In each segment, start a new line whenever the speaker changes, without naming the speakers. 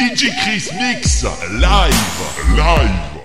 DJ Chris Mix live, live.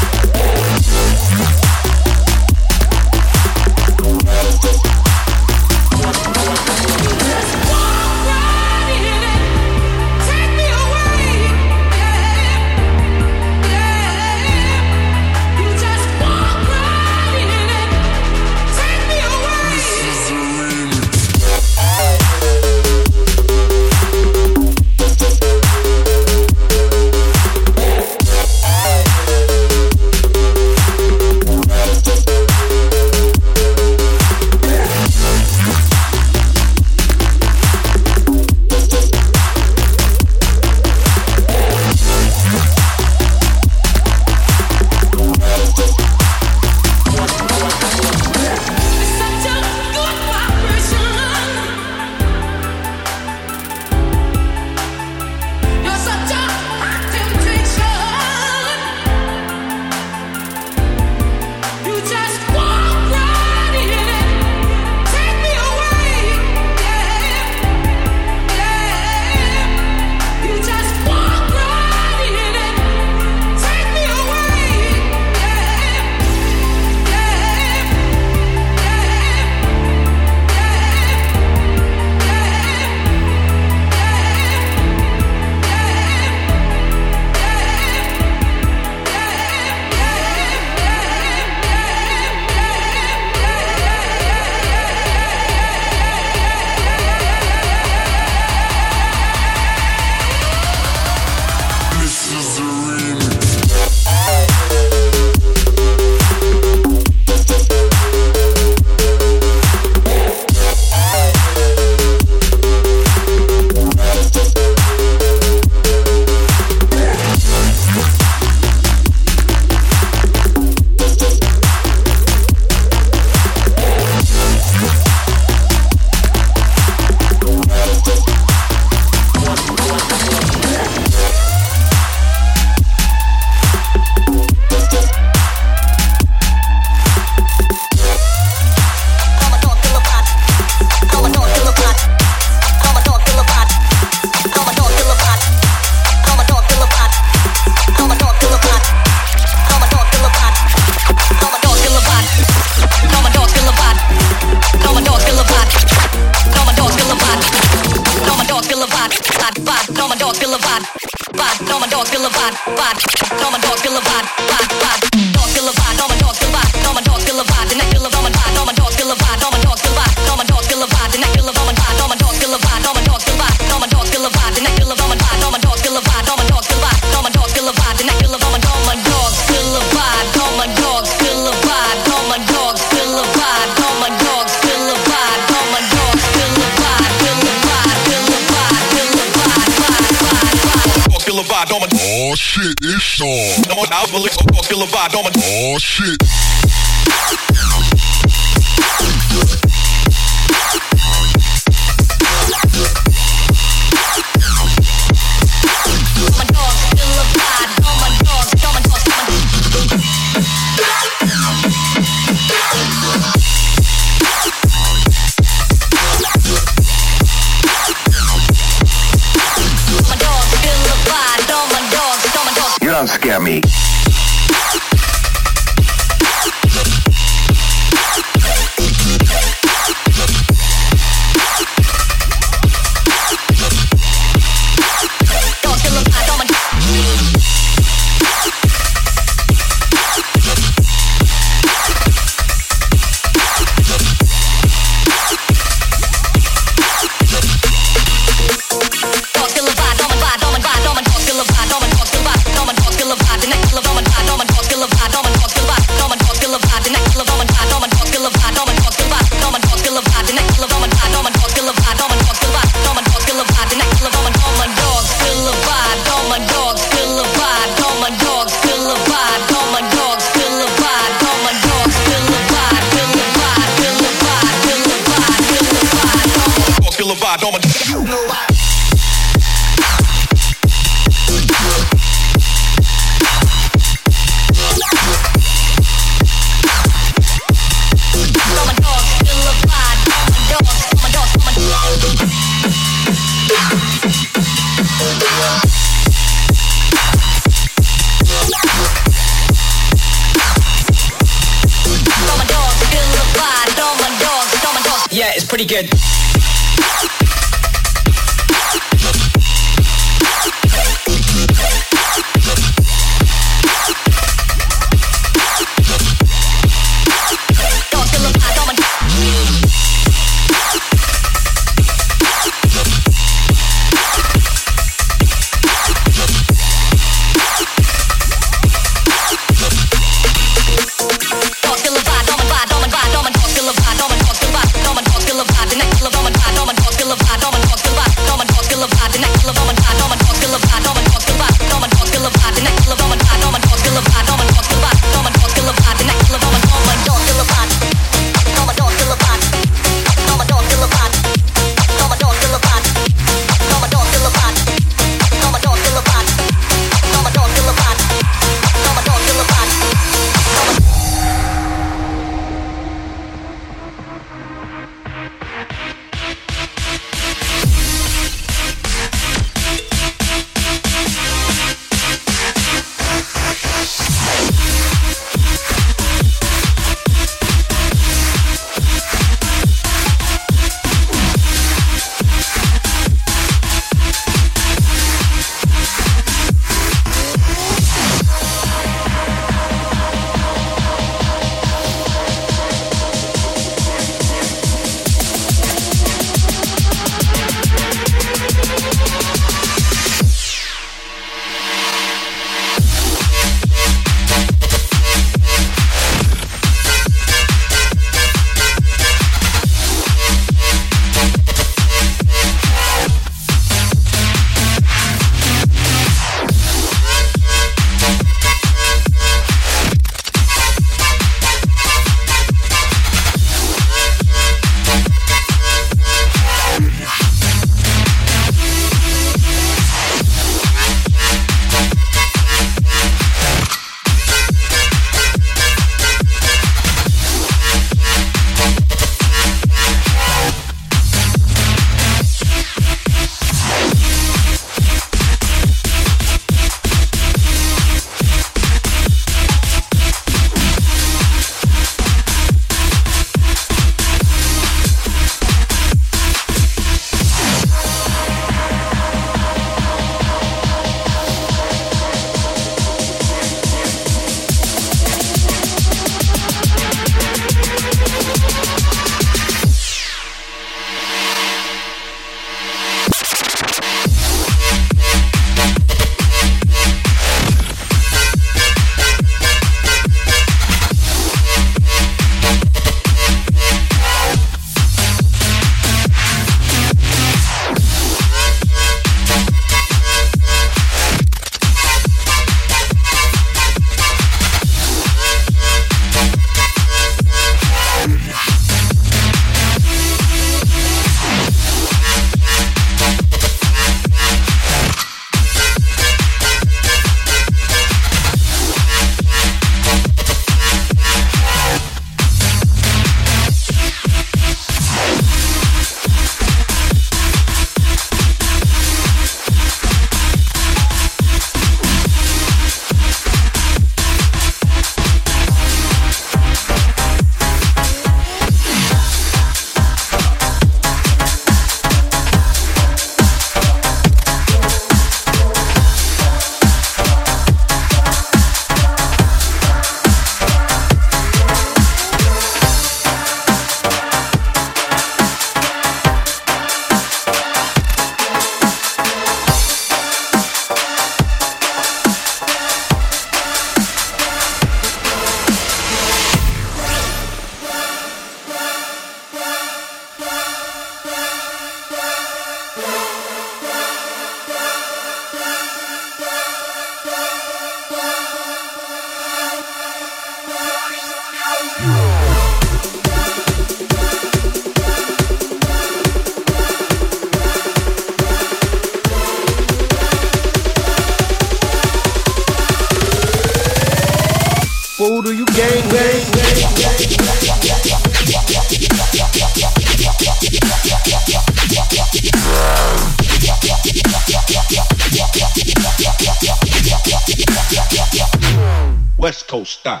gostar.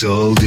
Could do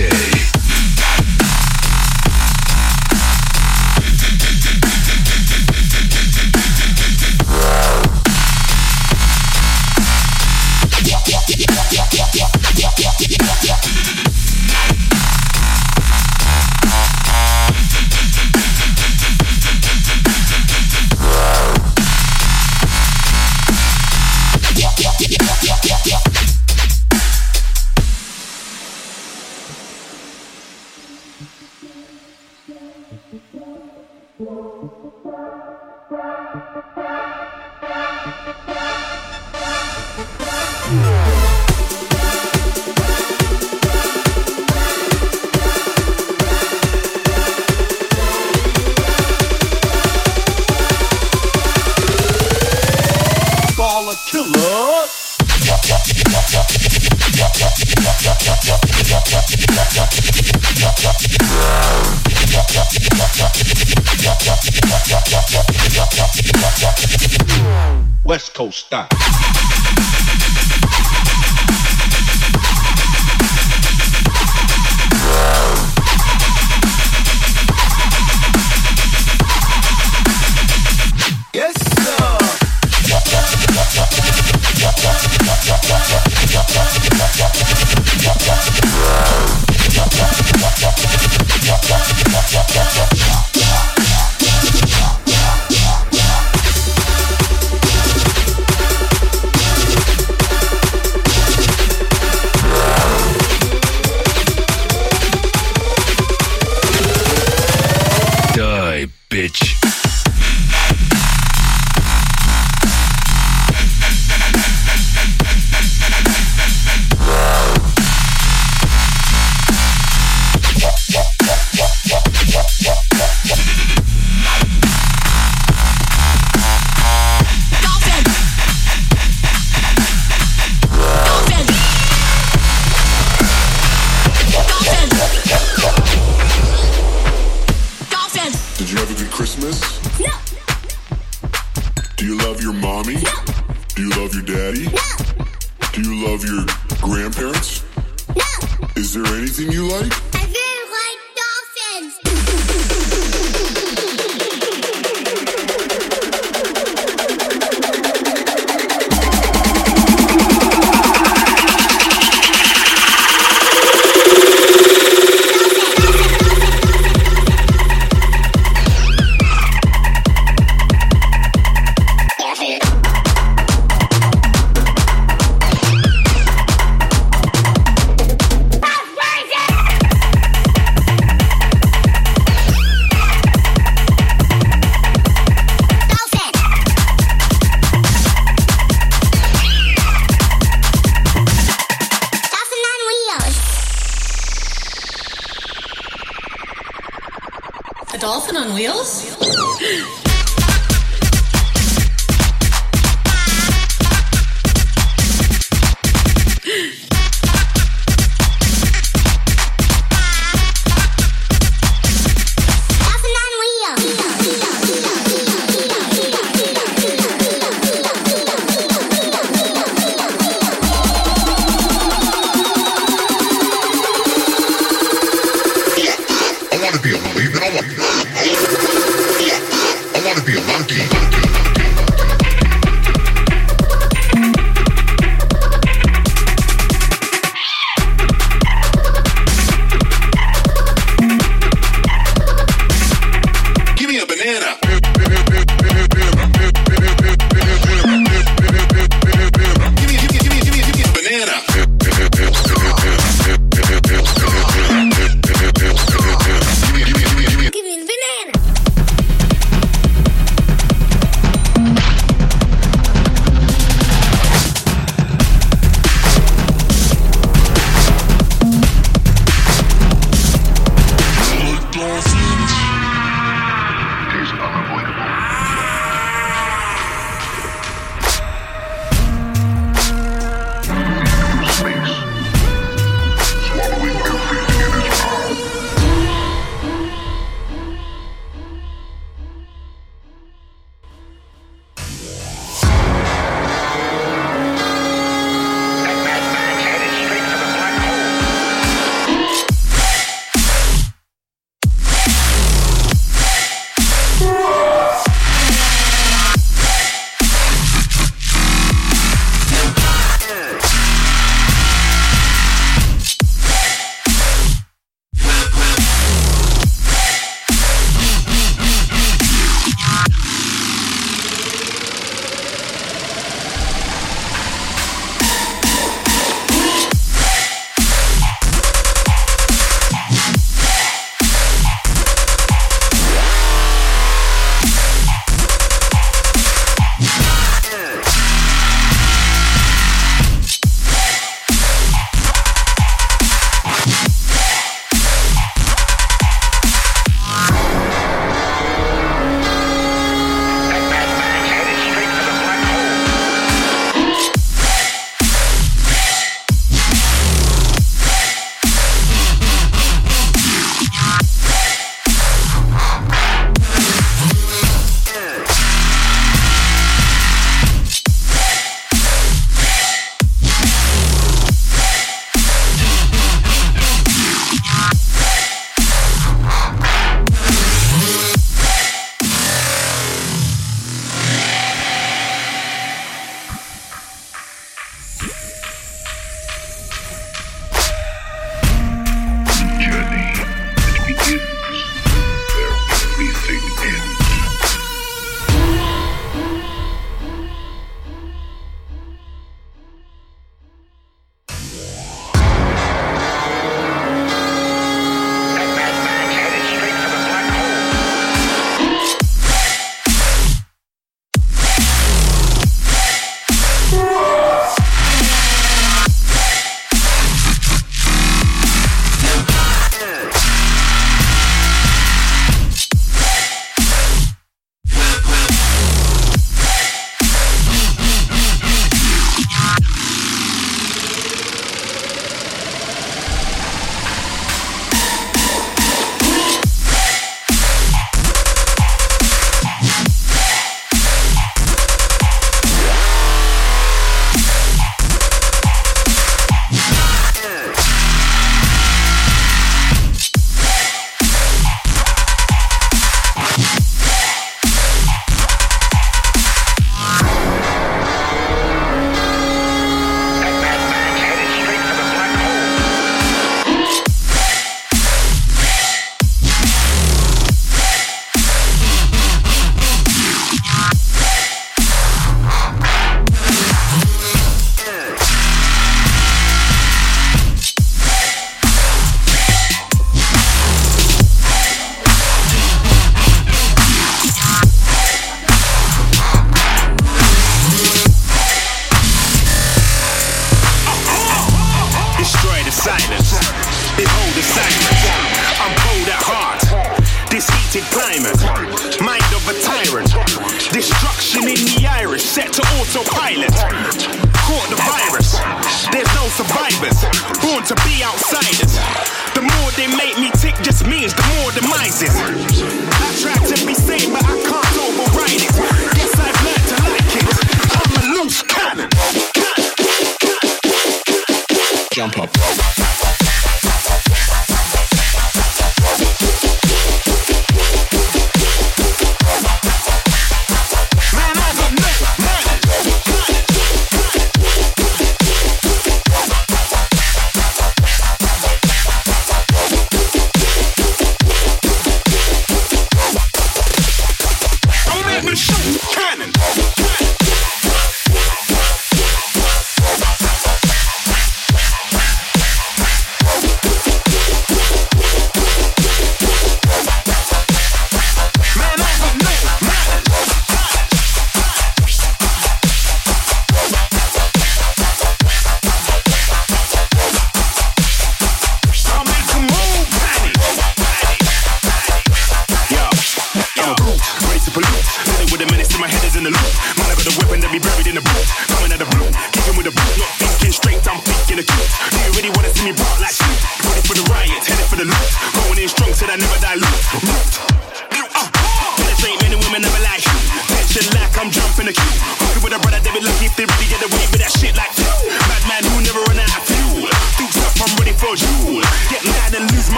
dolphin on wheels?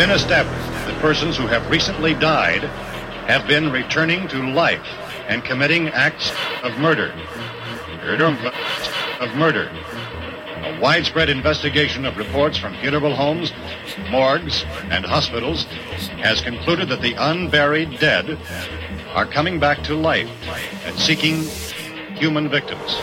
been established that persons who have recently died have been returning to life and committing acts of murder. Of murder. A widespread investigation of reports from funeral homes, morgues, and hospitals has concluded that the unburied dead are coming back to life and seeking human victims.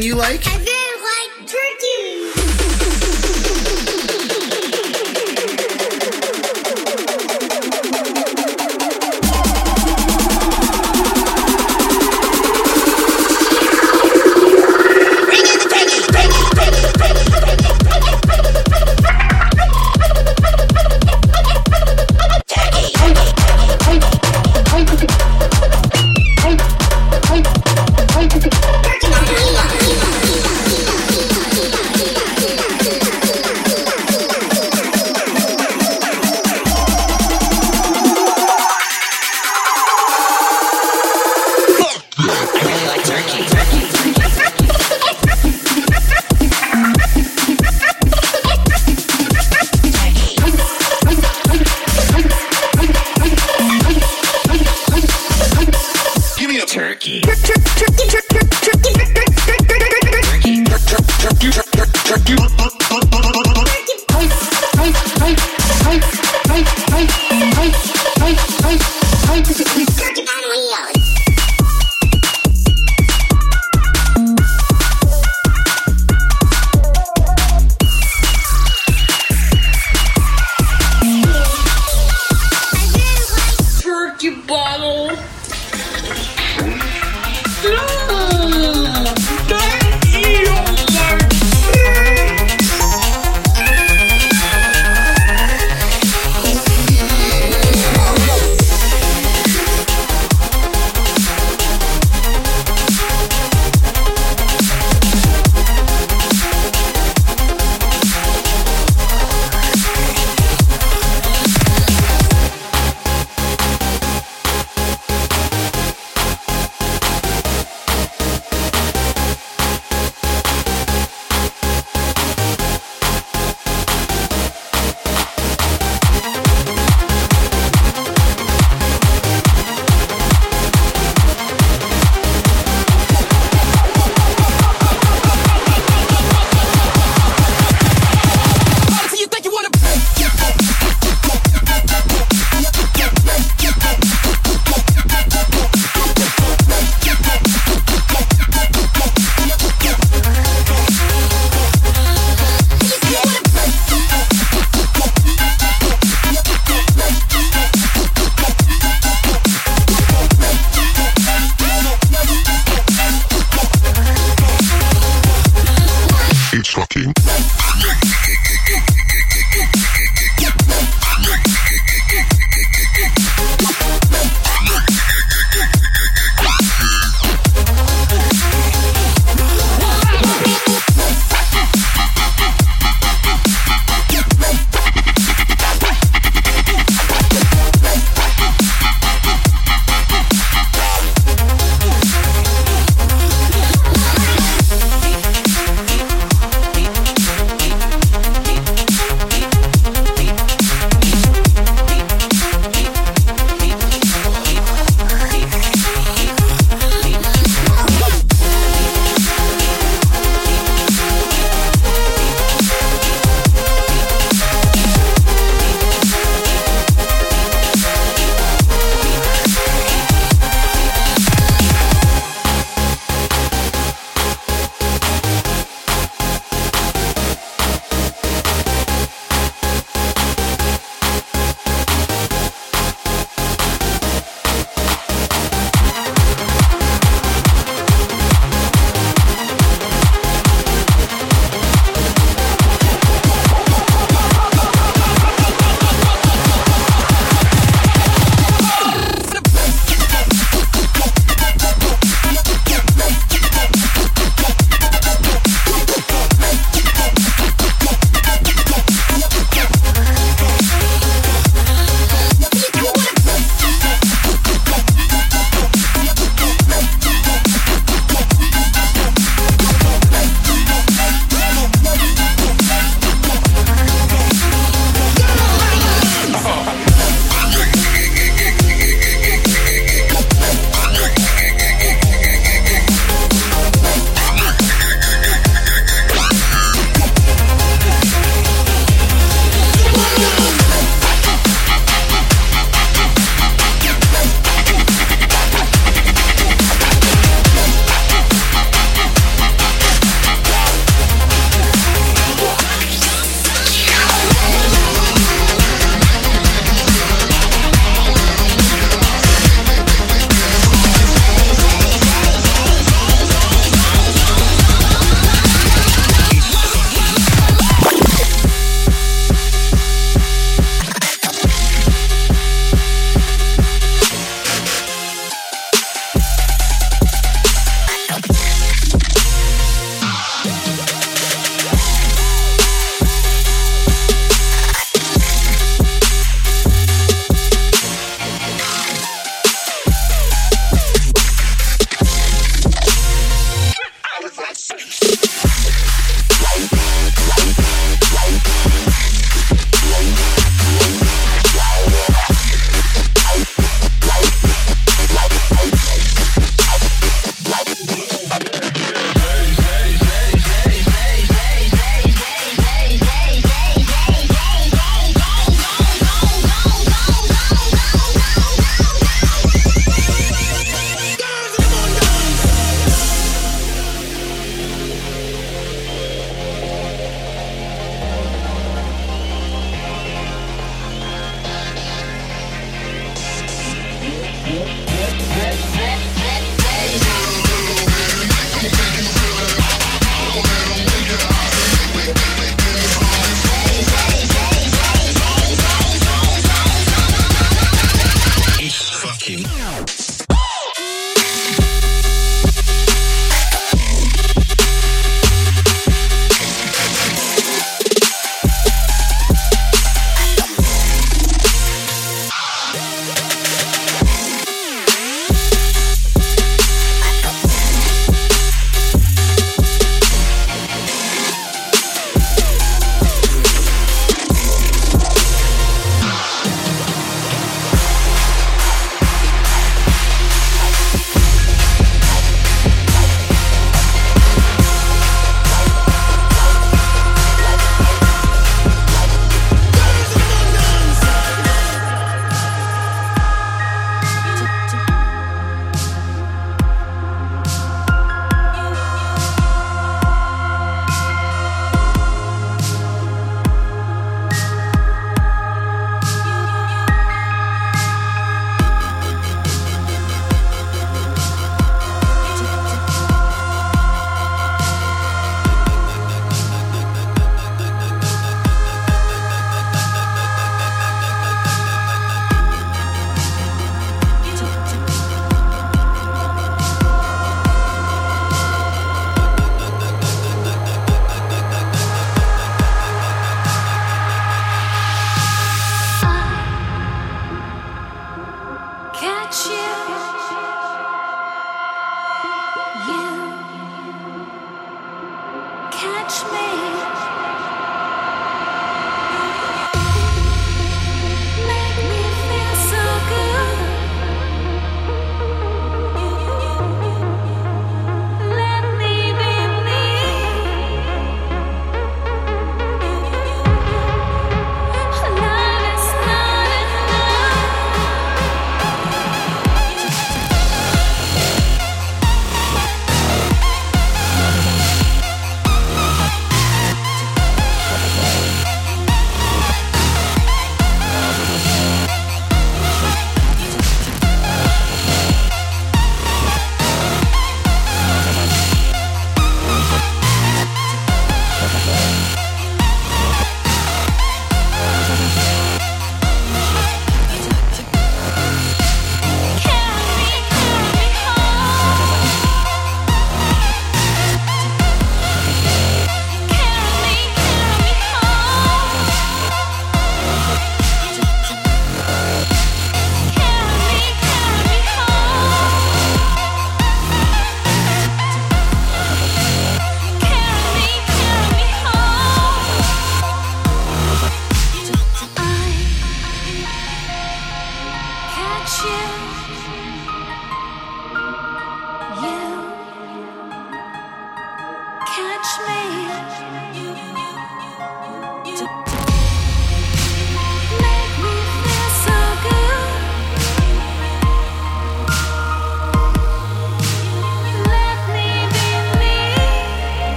You
like